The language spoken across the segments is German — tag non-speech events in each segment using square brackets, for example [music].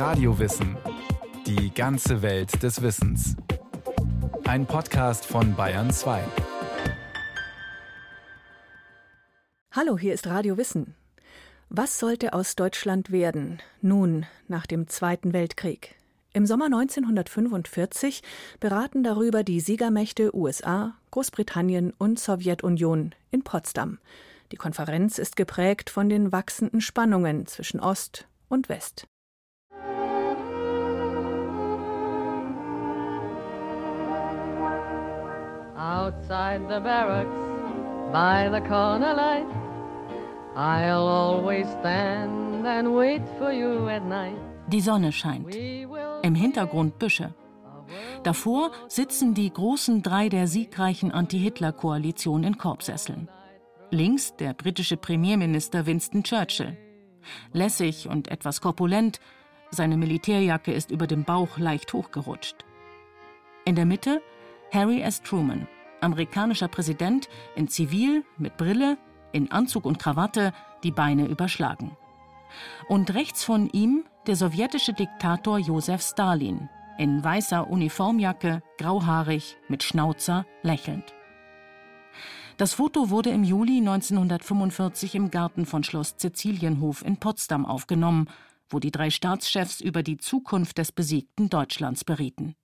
Radiowissen. Die ganze Welt des Wissens. Ein Podcast von Bayern 2. Hallo, hier ist Radio Wissen. Was sollte aus Deutschland werden, nun nach dem Zweiten Weltkrieg? Im Sommer 1945 beraten darüber die Siegermächte USA, Großbritannien und Sowjetunion in Potsdam. Die Konferenz ist geprägt von den wachsenden Spannungen zwischen Ost und West. Outside the barracks, by the corner light, I'll always stand and wait for you at night. Die Sonne scheint. Im Hintergrund Büsche. Davor sitzen die großen drei der siegreichen Anti-Hitler-Koalition in Korbsesseln. Links der britische Premierminister Winston Churchill. Lässig und etwas korpulent, seine Militärjacke ist über dem Bauch leicht hochgerutscht. In der Mitte Harry S. Truman, amerikanischer Präsident, in Zivil, mit Brille, in Anzug und Krawatte, die Beine überschlagen. Und rechts von ihm der sowjetische Diktator Josef Stalin, in weißer Uniformjacke, grauhaarig, mit Schnauzer, lächelnd. Das Foto wurde im Juli 1945 im Garten von Schloss Cäcilienhof in Potsdam aufgenommen, wo die drei Staatschefs über die Zukunft des besiegten Deutschlands berieten.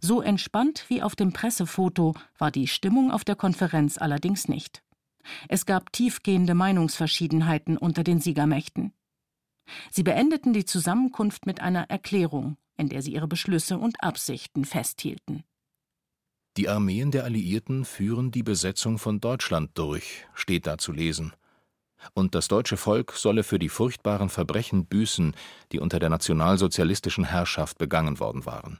So entspannt wie auf dem Pressefoto war die Stimmung auf der Konferenz allerdings nicht. Es gab tiefgehende Meinungsverschiedenheiten unter den Siegermächten. Sie beendeten die Zusammenkunft mit einer Erklärung, in der sie ihre Beschlüsse und Absichten festhielten. Die Armeen der Alliierten führen die Besetzung von Deutschland durch, steht da zu lesen. Und das deutsche Volk solle für die furchtbaren Verbrechen büßen, die unter der nationalsozialistischen Herrschaft begangen worden waren.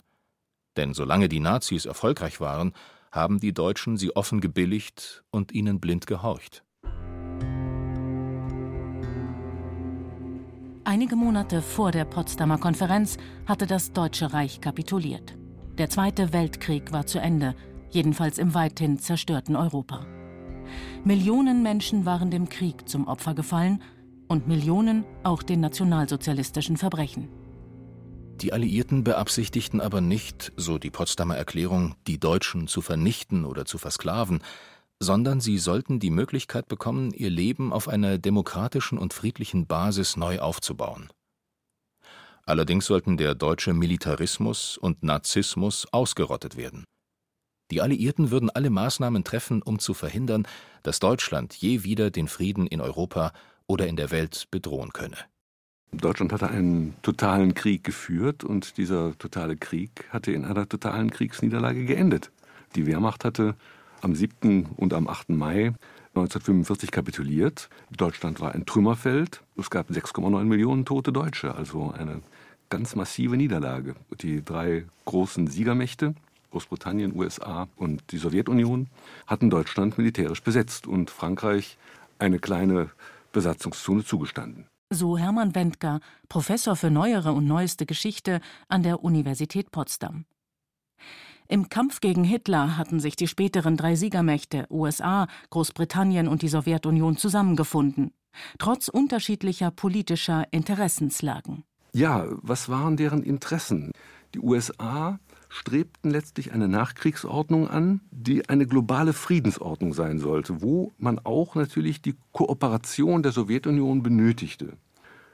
Denn solange die Nazis erfolgreich waren, haben die Deutschen sie offen gebilligt und ihnen blind gehorcht. Einige Monate vor der Potsdamer Konferenz hatte das Deutsche Reich kapituliert. Der Zweite Weltkrieg war zu Ende, jedenfalls im weithin zerstörten Europa. Millionen Menschen waren dem Krieg zum Opfer gefallen und Millionen auch den nationalsozialistischen Verbrechen. Die Alliierten beabsichtigten aber nicht, so die Potsdamer Erklärung, die Deutschen zu vernichten oder zu versklaven, sondern sie sollten die Möglichkeit bekommen, ihr Leben auf einer demokratischen und friedlichen Basis neu aufzubauen. Allerdings sollten der deutsche Militarismus und Nazismus ausgerottet werden. Die Alliierten würden alle Maßnahmen treffen, um zu verhindern, dass Deutschland je wieder den Frieden in Europa oder in der Welt bedrohen könne. Deutschland hatte einen totalen Krieg geführt und dieser totale Krieg hatte in einer totalen Kriegsniederlage geendet. Die Wehrmacht hatte am 7. und am 8. Mai 1945 kapituliert. Deutschland war ein Trümmerfeld. Es gab 6,9 Millionen tote Deutsche, also eine ganz massive Niederlage. Die drei großen Siegermächte, Großbritannien, USA und die Sowjetunion, hatten Deutschland militärisch besetzt und Frankreich eine kleine Besatzungszone zugestanden so Hermann Wendker, Professor für neuere und neueste Geschichte an der Universität Potsdam. Im Kampf gegen Hitler hatten sich die späteren drei Siegermächte USA, Großbritannien und die Sowjetunion zusammengefunden, trotz unterschiedlicher politischer Interessenslagen. Ja, was waren deren Interessen? Die USA strebten letztlich eine Nachkriegsordnung an, die eine globale Friedensordnung sein sollte, wo man auch natürlich die Kooperation der Sowjetunion benötigte.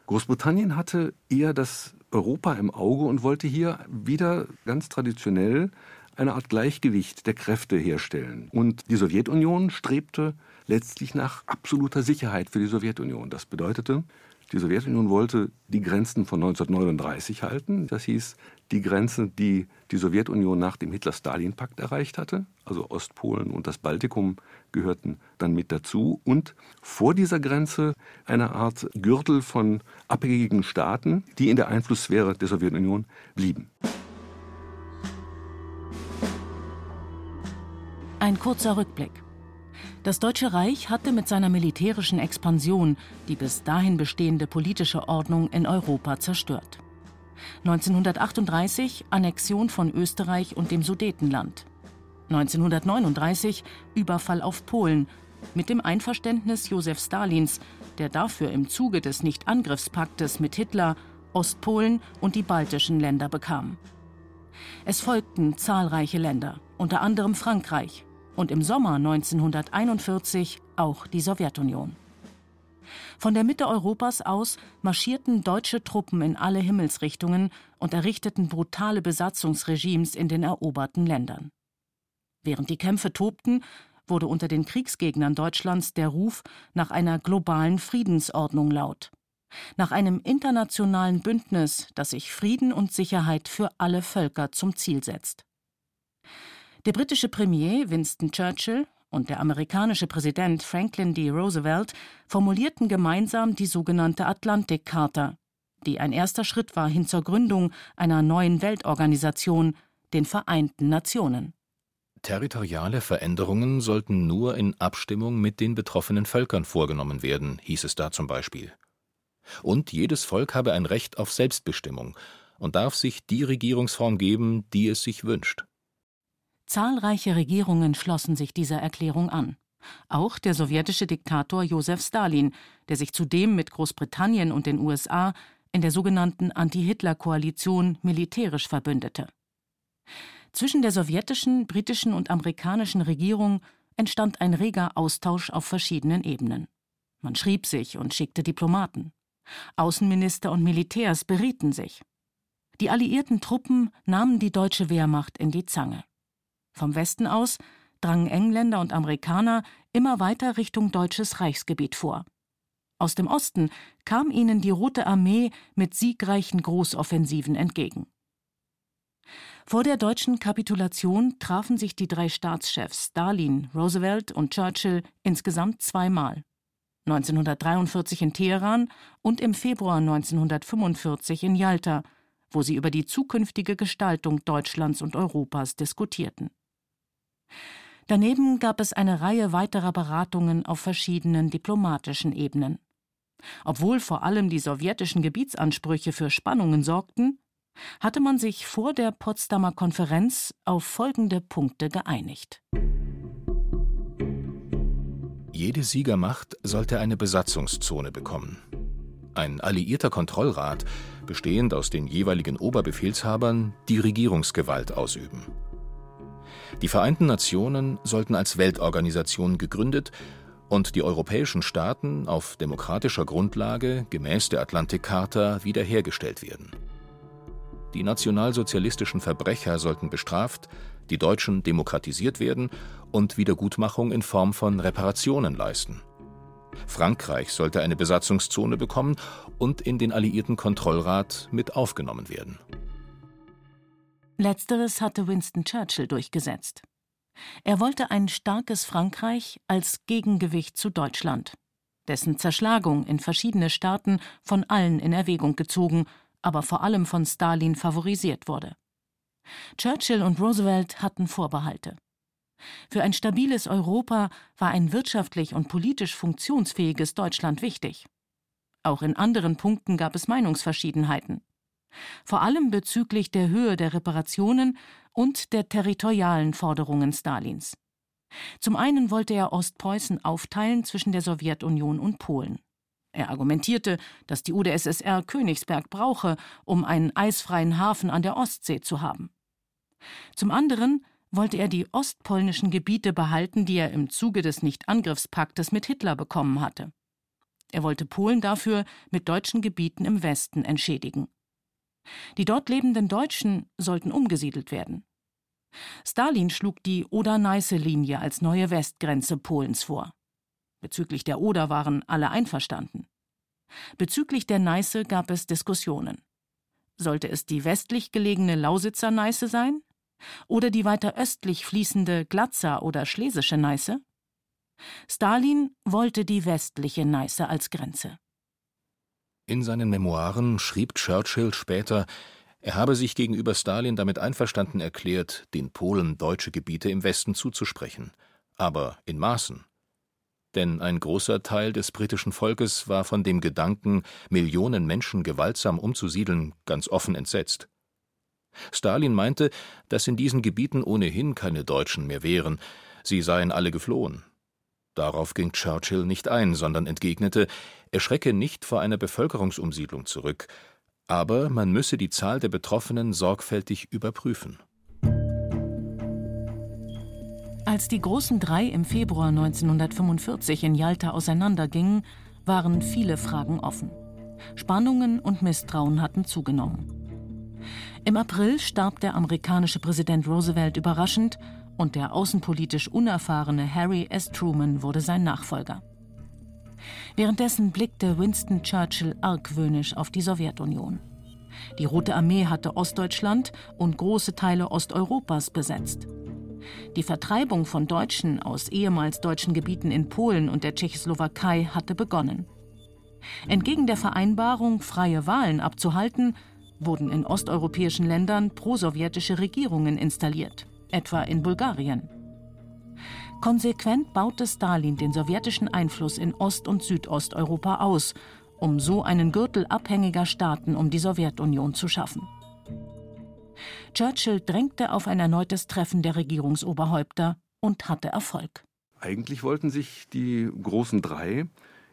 Großbritannien hatte eher das Europa im Auge und wollte hier wieder ganz traditionell eine Art Gleichgewicht der Kräfte herstellen. Und die Sowjetunion strebte letztlich nach absoluter Sicherheit für die Sowjetunion. Das bedeutete, die Sowjetunion wollte die Grenzen von 1939 halten. Das hieß, die Grenzen, die die Sowjetunion nach dem Hitler-Stalin-Pakt erreicht hatte, also Ostpolen und das Baltikum gehörten dann mit dazu, und vor dieser Grenze eine Art Gürtel von abhängigen Staaten, die in der Einflusssphäre der Sowjetunion blieben. Ein kurzer Rückblick. Das Deutsche Reich hatte mit seiner militärischen Expansion die bis dahin bestehende politische Ordnung in Europa zerstört. 1938 Annexion von Österreich und dem Sudetenland. 1939 Überfall auf Polen mit dem Einverständnis Josef Stalins, der dafür im Zuge des Nichtangriffspaktes mit Hitler Ostpolen und die baltischen Länder bekam. Es folgten zahlreiche Länder, unter anderem Frankreich und im Sommer 1941 auch die Sowjetunion. Von der Mitte Europas aus marschierten deutsche Truppen in alle Himmelsrichtungen und errichteten brutale Besatzungsregimes in den eroberten Ländern. Während die Kämpfe tobten, wurde unter den Kriegsgegnern Deutschlands der Ruf nach einer globalen Friedensordnung laut. Nach einem internationalen Bündnis, das sich Frieden und Sicherheit für alle Völker zum Ziel setzt. Der britische Premier Winston Churchill und der amerikanische Präsident Franklin D. Roosevelt formulierten gemeinsam die sogenannte Atlantikcharta, die ein erster Schritt war hin zur Gründung einer neuen Weltorganisation, den Vereinten Nationen. Territoriale Veränderungen sollten nur in Abstimmung mit den betroffenen Völkern vorgenommen werden, hieß es da zum Beispiel. Und jedes Volk habe ein Recht auf Selbstbestimmung und darf sich die Regierungsform geben, die es sich wünscht. Zahlreiche Regierungen schlossen sich dieser Erklärung an. Auch der sowjetische Diktator Josef Stalin, der sich zudem mit Großbritannien und den USA in der sogenannten Anti-Hitler-Koalition militärisch verbündete. Zwischen der sowjetischen, britischen und amerikanischen Regierung entstand ein reger Austausch auf verschiedenen Ebenen. Man schrieb sich und schickte Diplomaten. Außenminister und Militärs berieten sich. Die alliierten Truppen nahmen die deutsche Wehrmacht in die Zange. Vom Westen aus drangen Engländer und Amerikaner immer weiter Richtung deutsches Reichsgebiet vor. Aus dem Osten kam ihnen die Rote Armee mit siegreichen Großoffensiven entgegen. Vor der deutschen Kapitulation trafen sich die drei Staatschefs Stalin, Roosevelt und Churchill insgesamt zweimal. 1943 in Teheran und im Februar 1945 in Jalta, wo sie über die zukünftige Gestaltung Deutschlands und Europas diskutierten. Daneben gab es eine Reihe weiterer Beratungen auf verschiedenen diplomatischen Ebenen. Obwohl vor allem die sowjetischen Gebietsansprüche für Spannungen sorgten, hatte man sich vor der Potsdamer Konferenz auf folgende Punkte geeinigt. Jede Siegermacht sollte eine Besatzungszone bekommen. Ein alliierter Kontrollrat, bestehend aus den jeweiligen Oberbefehlshabern, die Regierungsgewalt ausüben. Die Vereinten Nationen sollten als Weltorganisation gegründet und die europäischen Staaten auf demokratischer Grundlage gemäß der Atlantikcharta wiederhergestellt werden. Die nationalsozialistischen Verbrecher sollten bestraft, die Deutschen demokratisiert werden und Wiedergutmachung in Form von Reparationen leisten. Frankreich sollte eine Besatzungszone bekommen und in den Alliierten Kontrollrat mit aufgenommen werden. Letzteres hatte Winston Churchill durchgesetzt. Er wollte ein starkes Frankreich als Gegengewicht zu Deutschland, dessen Zerschlagung in verschiedene Staaten von allen in Erwägung gezogen aber vor allem von Stalin favorisiert wurde. Churchill und Roosevelt hatten Vorbehalte. Für ein stabiles Europa war ein wirtschaftlich und politisch funktionsfähiges Deutschland wichtig. Auch in anderen Punkten gab es Meinungsverschiedenheiten. Vor allem bezüglich der Höhe der Reparationen und der territorialen Forderungen Stalins. Zum einen wollte er Ostpreußen aufteilen zwischen der Sowjetunion und Polen. Er argumentierte, dass die UdSSR Königsberg brauche, um einen eisfreien Hafen an der Ostsee zu haben. Zum anderen wollte er die ostpolnischen Gebiete behalten, die er im Zuge des Nichtangriffspaktes mit Hitler bekommen hatte. Er wollte Polen dafür mit deutschen Gebieten im Westen entschädigen. Die dort lebenden Deutschen sollten umgesiedelt werden. Stalin schlug die Oder-Neiße-Linie als neue Westgrenze Polens vor. Bezüglich der Oder waren alle einverstanden. Bezüglich der Neiße gab es Diskussionen. Sollte es die westlich gelegene Lausitzer Neiße sein? Oder die weiter östlich fließende Glatzer oder Schlesische Neiße? Stalin wollte die westliche Neiße als Grenze. In seinen Memoiren schrieb Churchill später, er habe sich gegenüber Stalin damit einverstanden erklärt, den Polen deutsche Gebiete im Westen zuzusprechen, aber in Maßen denn ein großer Teil des britischen Volkes war von dem Gedanken, Millionen Menschen gewaltsam umzusiedeln, ganz offen entsetzt. Stalin meinte, dass in diesen Gebieten ohnehin keine Deutschen mehr wären, sie seien alle geflohen. Darauf ging Churchill nicht ein, sondern entgegnete, er schrecke nicht vor einer Bevölkerungsumsiedlung zurück, Aber man müsse die Zahl der Betroffenen sorgfältig überprüfen. Als die großen drei im Februar 1945 in Jalta auseinandergingen, waren viele Fragen offen. Spannungen und Misstrauen hatten zugenommen. Im April starb der amerikanische Präsident Roosevelt überraschend und der außenpolitisch unerfahrene Harry S. Truman wurde sein Nachfolger. Währenddessen blickte Winston Churchill argwöhnisch auf die Sowjetunion. Die Rote Armee hatte Ostdeutschland und große Teile Osteuropas besetzt. Die Vertreibung von Deutschen aus ehemals deutschen Gebieten in Polen und der Tschechoslowakei hatte begonnen. Entgegen der Vereinbarung, freie Wahlen abzuhalten, wurden in osteuropäischen Ländern prosowjetische Regierungen installiert, etwa in Bulgarien. Konsequent baute Stalin den sowjetischen Einfluss in Ost- und Südosteuropa aus, um so einen Gürtel abhängiger Staaten um die Sowjetunion zu schaffen. Churchill drängte auf ein erneutes Treffen der Regierungsoberhäupter und hatte Erfolg. Eigentlich wollten sich die großen drei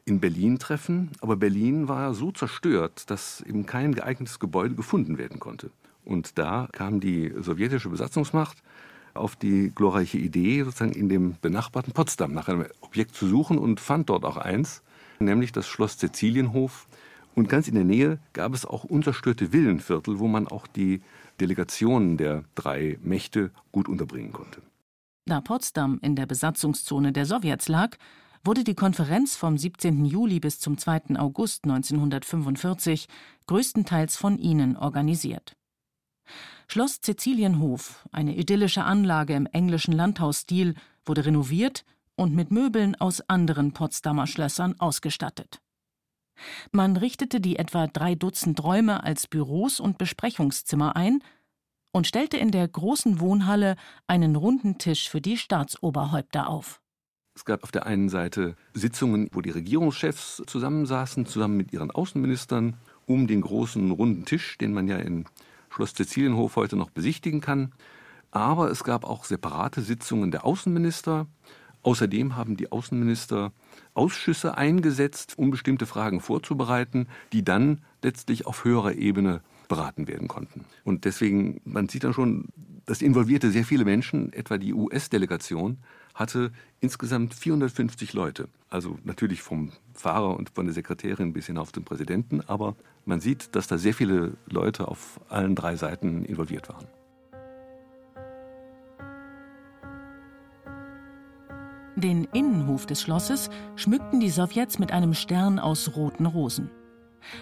in Berlin treffen, aber Berlin war so zerstört, dass eben kein geeignetes Gebäude gefunden werden konnte. Und da kam die sowjetische Besatzungsmacht auf die glorreiche Idee, sozusagen in dem benachbarten Potsdam nach einem Objekt zu suchen und fand dort auch eins, nämlich das Schloss Cäcilienhof. Und ganz in der Nähe gab es auch unzerstörte Villenviertel, wo man auch die Delegationen der drei Mächte gut unterbringen konnte. Da Potsdam in der Besatzungszone der Sowjets lag, wurde die Konferenz vom 17. Juli bis zum 2. August 1945 größtenteils von ihnen organisiert. Schloss Cäcilienhof, eine idyllische Anlage im englischen Landhausstil, wurde renoviert und mit Möbeln aus anderen Potsdamer Schlössern ausgestattet. Man richtete die etwa drei Dutzend Räume als Büros und Besprechungszimmer ein und stellte in der großen Wohnhalle einen runden Tisch für die Staatsoberhäupter auf. Es gab auf der einen Seite Sitzungen, wo die Regierungschefs zusammensaßen, zusammen mit ihren Außenministern, um den großen runden Tisch, den man ja in Schloss Cäcilienhof heute noch besichtigen kann. Aber es gab auch separate Sitzungen der Außenminister. Außerdem haben die Außenminister Ausschüsse eingesetzt, um bestimmte Fragen vorzubereiten, die dann letztlich auf höherer Ebene beraten werden konnten. Und deswegen, man sieht dann schon, das involvierte sehr viele Menschen, etwa die US-Delegation hatte insgesamt 450 Leute. Also natürlich vom Fahrer und von der Sekretärin bis hinauf zum Präsidenten, aber man sieht, dass da sehr viele Leute auf allen drei Seiten involviert waren. Den Innenhof des Schlosses schmückten die Sowjets mit einem Stern aus roten Rosen.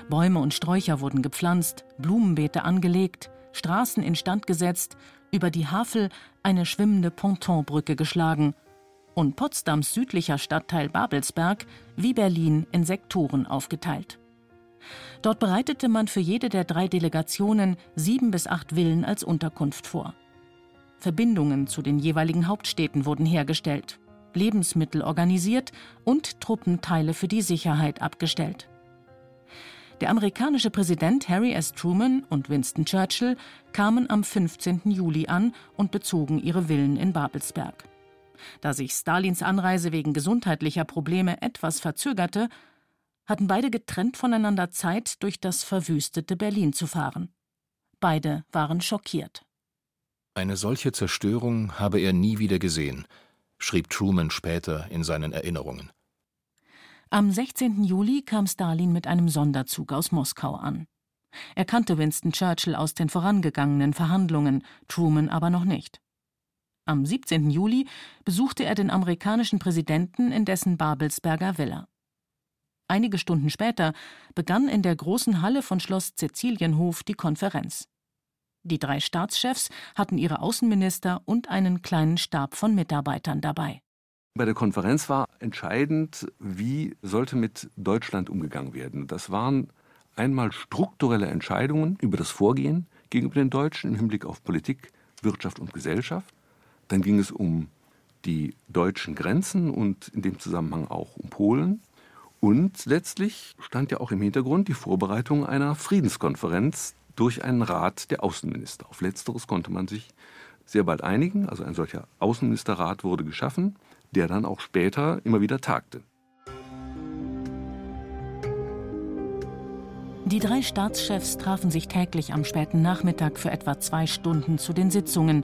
Bäume und Sträucher wurden gepflanzt, Blumenbeete angelegt, Straßen instand gesetzt, über die Havel eine schwimmende Pontonbrücke geschlagen und Potsdams südlicher Stadtteil Babelsberg wie Berlin in Sektoren aufgeteilt. Dort bereitete man für jede der drei Delegationen sieben bis acht Villen als Unterkunft vor. Verbindungen zu den jeweiligen Hauptstädten wurden hergestellt, Lebensmittel organisiert und Truppenteile für die Sicherheit abgestellt. Der amerikanische Präsident Harry S. Truman und Winston Churchill kamen am 15. Juli an und bezogen ihre Villen in Babelsberg. Da sich Stalins Anreise wegen gesundheitlicher Probleme etwas verzögerte, hatten beide getrennt voneinander Zeit, durch das verwüstete Berlin zu fahren. Beide waren schockiert. Eine solche Zerstörung habe er nie wieder gesehen, schrieb Truman später in seinen Erinnerungen. Am 16. Juli kam Stalin mit einem Sonderzug aus Moskau an. Er kannte Winston Churchill aus den vorangegangenen Verhandlungen, Truman aber noch nicht. Am 17. Juli besuchte er den amerikanischen Präsidenten in dessen Babelsberger Villa. Einige Stunden später begann in der großen Halle von Schloss Cäcilienhof die Konferenz. Die drei Staatschefs hatten ihre Außenminister und einen kleinen Stab von Mitarbeitern dabei. Bei der Konferenz war entscheidend, wie sollte mit Deutschland umgegangen werden. Das waren einmal strukturelle Entscheidungen über das Vorgehen gegenüber den Deutschen im Hinblick auf Politik, Wirtschaft und Gesellschaft. Dann ging es um die deutschen Grenzen und in dem Zusammenhang auch um Polen. Und letztlich stand ja auch im Hintergrund die Vorbereitung einer Friedenskonferenz durch einen Rat der Außenminister. Auf letzteres konnte man sich sehr bald einigen. Also ein solcher Außenministerrat wurde geschaffen der dann auch später immer wieder tagte. Die drei Staatschefs trafen sich täglich am späten Nachmittag für etwa zwei Stunden zu den Sitzungen,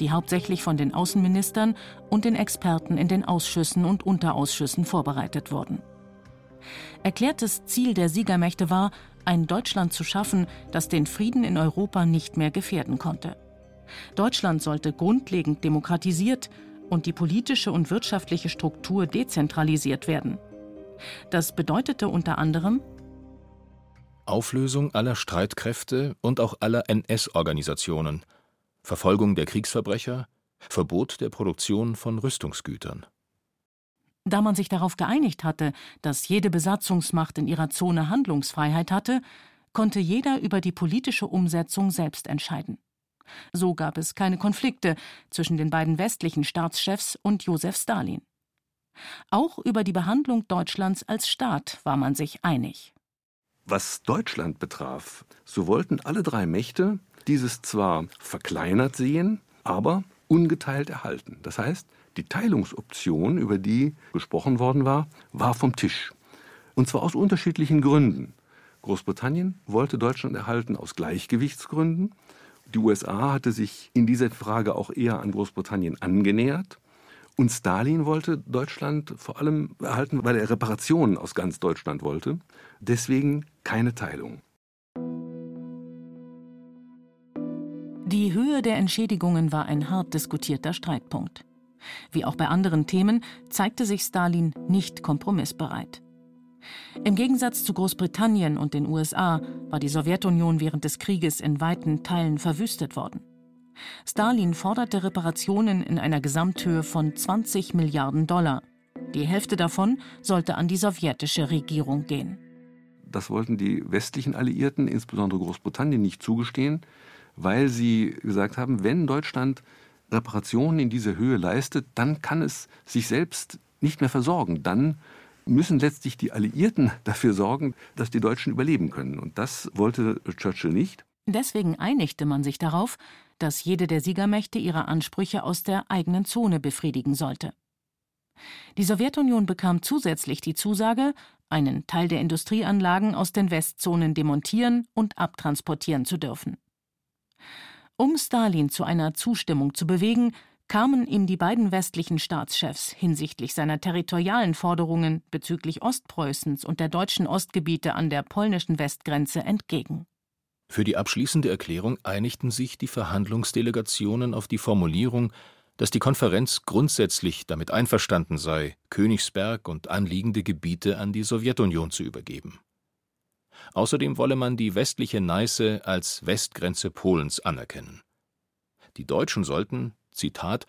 die hauptsächlich von den Außenministern und den Experten in den Ausschüssen und Unterausschüssen vorbereitet wurden. Erklärtes Ziel der Siegermächte war, ein Deutschland zu schaffen, das den Frieden in Europa nicht mehr gefährden konnte. Deutschland sollte grundlegend demokratisiert und die politische und wirtschaftliche Struktur dezentralisiert werden. Das bedeutete unter anderem Auflösung aller Streitkräfte und auch aller NS-Organisationen, Verfolgung der Kriegsverbrecher, Verbot der Produktion von Rüstungsgütern. Da man sich darauf geeinigt hatte, dass jede Besatzungsmacht in ihrer Zone Handlungsfreiheit hatte, konnte jeder über die politische Umsetzung selbst entscheiden. So gab es keine Konflikte zwischen den beiden westlichen Staatschefs und Josef Stalin. Auch über die Behandlung Deutschlands als Staat war man sich einig. Was Deutschland betraf, so wollten alle drei Mächte dieses zwar verkleinert sehen, aber ungeteilt erhalten. Das heißt, die Teilungsoption, über die gesprochen worden war, war vom Tisch. Und zwar aus unterschiedlichen Gründen. Großbritannien wollte Deutschland erhalten aus Gleichgewichtsgründen. Die USA hatte sich in dieser Frage auch eher an Großbritannien angenähert. Und Stalin wollte Deutschland vor allem erhalten, weil er Reparationen aus ganz Deutschland wollte. Deswegen keine Teilung. Die Höhe der Entschädigungen war ein hart diskutierter Streitpunkt. Wie auch bei anderen Themen zeigte sich Stalin nicht kompromissbereit. Im Gegensatz zu Großbritannien und den USA war die Sowjetunion während des Krieges in weiten Teilen verwüstet worden. Stalin forderte Reparationen in einer Gesamthöhe von 20 Milliarden Dollar. Die Hälfte davon sollte an die sowjetische Regierung gehen. Das wollten die westlichen Alliierten, insbesondere Großbritannien, nicht zugestehen, weil sie gesagt haben, wenn Deutschland Reparationen in dieser Höhe leistet, dann kann es sich selbst nicht mehr versorgen. Dann müssen letztlich die Alliierten [laughs] dafür sorgen, dass die Deutschen überleben können. Und das wollte Churchill nicht. Deswegen einigte man sich darauf, dass jede der Siegermächte ihre Ansprüche aus der eigenen Zone befriedigen sollte. Die Sowjetunion bekam zusätzlich die Zusage, einen Teil der Industrieanlagen aus den Westzonen demontieren und abtransportieren zu dürfen. Um Stalin zu einer Zustimmung zu bewegen, kamen ihm die beiden westlichen Staatschefs hinsichtlich seiner territorialen Forderungen bezüglich Ostpreußens und der deutschen Ostgebiete an der polnischen Westgrenze entgegen. Für die abschließende Erklärung einigten sich die Verhandlungsdelegationen auf die Formulierung, dass die Konferenz grundsätzlich damit einverstanden sei, Königsberg und anliegende Gebiete an die Sowjetunion zu übergeben. Außerdem wolle man die westliche Neiße als Westgrenze Polens anerkennen. Die Deutschen sollten, Zitat,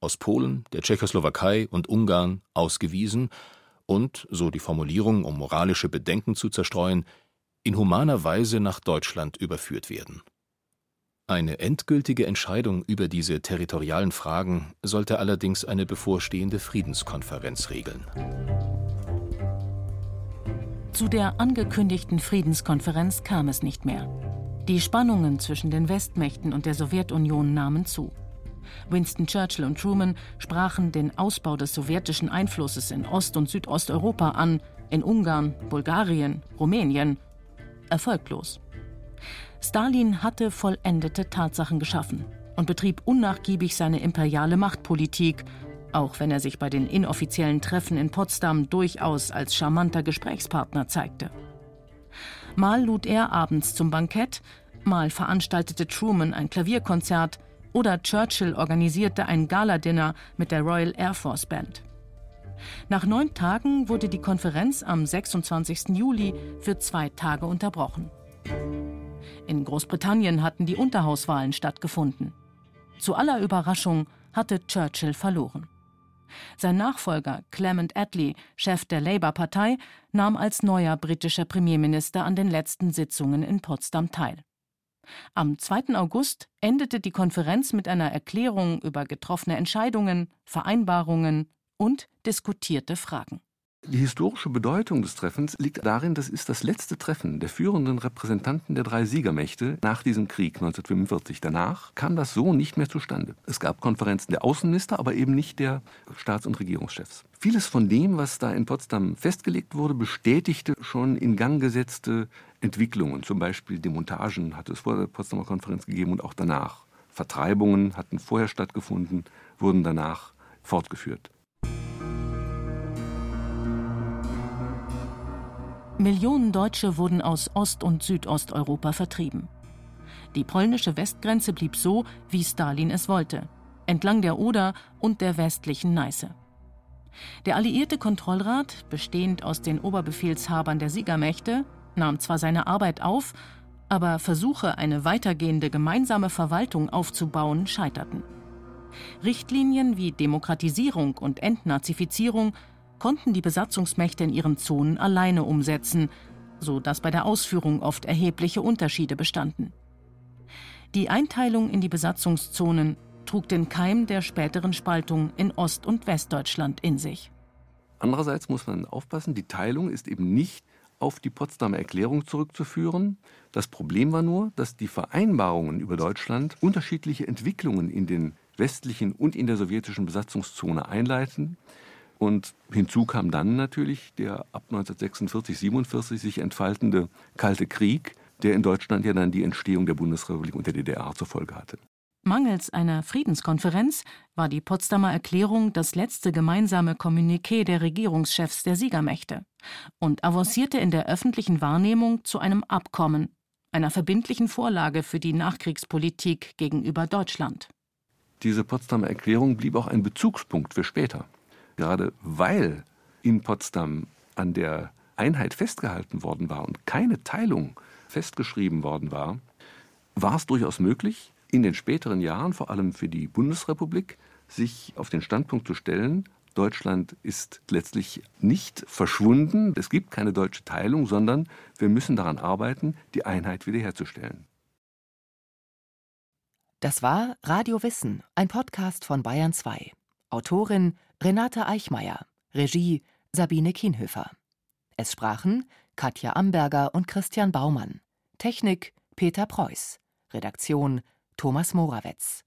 aus Polen, der Tschechoslowakei und Ungarn ausgewiesen und, so die Formulierung, um moralische Bedenken zu zerstreuen, in humaner Weise nach Deutschland überführt werden. Eine endgültige Entscheidung über diese territorialen Fragen sollte allerdings eine bevorstehende Friedenskonferenz regeln. Zu der angekündigten Friedenskonferenz kam es nicht mehr. Die Spannungen zwischen den Westmächten und der Sowjetunion nahmen zu. Winston Churchill und Truman sprachen den Ausbau des sowjetischen Einflusses in Ost- und Südosteuropa an, in Ungarn, Bulgarien, Rumänien. Erfolglos. Stalin hatte vollendete Tatsachen geschaffen und betrieb unnachgiebig seine imperiale Machtpolitik, auch wenn er sich bei den inoffiziellen Treffen in Potsdam durchaus als charmanter Gesprächspartner zeigte. Mal lud er abends zum Bankett, mal veranstaltete Truman ein Klavierkonzert, oder Churchill organisierte ein Galadinner mit der Royal Air Force Band. Nach neun Tagen wurde die Konferenz am 26. Juli für zwei Tage unterbrochen. In Großbritannien hatten die Unterhauswahlen stattgefunden. Zu aller Überraschung hatte Churchill verloren. Sein Nachfolger Clement Attlee, Chef der Labour-Partei, nahm als neuer britischer Premierminister an den letzten Sitzungen in Potsdam teil. Am 2. August endete die Konferenz mit einer Erklärung über getroffene Entscheidungen, Vereinbarungen und diskutierte Fragen. Die historische Bedeutung des Treffens liegt darin, das ist das letzte Treffen der führenden Repräsentanten der drei Siegermächte nach diesem Krieg 1945. Danach kam das so nicht mehr zustande. Es gab Konferenzen der Außenminister, aber eben nicht der Staats- und Regierungschefs. Vieles von dem, was da in Potsdam festgelegt wurde, bestätigte schon in Gang gesetzte Entwicklungen, zum Beispiel Demontagen hat es vor der Potsdamer Konferenz gegeben und auch danach. Vertreibungen hatten vorher stattgefunden, wurden danach fortgeführt. Millionen Deutsche wurden aus Ost- und Südosteuropa vertrieben. Die polnische Westgrenze blieb so, wie Stalin es wollte, entlang der Oder und der westlichen Neiße. Der alliierte Kontrollrat, bestehend aus den Oberbefehlshabern der Siegermächte, nahm zwar seine Arbeit auf, aber Versuche, eine weitergehende gemeinsame Verwaltung aufzubauen, scheiterten. Richtlinien wie Demokratisierung und Entnazifizierung konnten die Besatzungsmächte in ihren Zonen alleine umsetzen, so dass bei der Ausführung oft erhebliche Unterschiede bestanden. Die Einteilung in die Besatzungszonen trug den Keim der späteren Spaltung in Ost- und Westdeutschland in sich. Andererseits muss man aufpassen, die Teilung ist eben nicht auf die Potsdamer Erklärung zurückzuführen. Das Problem war nur, dass die Vereinbarungen über Deutschland unterschiedliche Entwicklungen in den westlichen und in der sowjetischen Besatzungszone einleiten. Und hinzu kam dann natürlich der ab 1946, 47 sich entfaltende Kalte Krieg, der in Deutschland ja dann die Entstehung der Bundesrepublik und der DDR zur Folge hatte. Mangels einer Friedenskonferenz war die Potsdamer Erklärung das letzte gemeinsame Kommuniqué der Regierungschefs der Siegermächte und avancierte in der öffentlichen Wahrnehmung zu einem Abkommen, einer verbindlichen Vorlage für die Nachkriegspolitik gegenüber Deutschland. Diese Potsdamer Erklärung blieb auch ein Bezugspunkt für später gerade weil in Potsdam an der Einheit festgehalten worden war und keine Teilung festgeschrieben worden war, war es durchaus möglich, in den späteren Jahren, vor allem für die Bundesrepublik, sich auf den Standpunkt zu stellen, Deutschland ist letztlich nicht verschwunden, es gibt keine deutsche Teilung, sondern wir müssen daran arbeiten, die Einheit wiederherzustellen. Das war Radio Wissen, ein Podcast von Bayern 2. Autorin Renate Eichmeier, Regie Sabine Kienhöfer. Es sprachen Katja Amberger und Christian Baumann. Technik Peter Preuß. Redaktion Thomas Morawetz.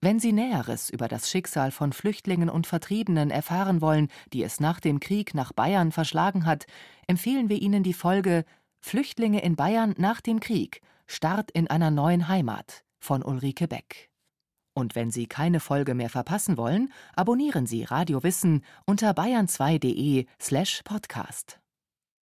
Wenn Sie Näheres über das Schicksal von Flüchtlingen und Vertriebenen erfahren wollen, die es nach dem Krieg nach Bayern verschlagen hat, empfehlen wir Ihnen die Folge Flüchtlinge in Bayern nach dem Krieg Start in einer neuen Heimat von Ulrike Beck. Und wenn Sie keine Folge mehr verpassen wollen, abonnieren Sie Radio Wissen unter bayern2.de slash podcast.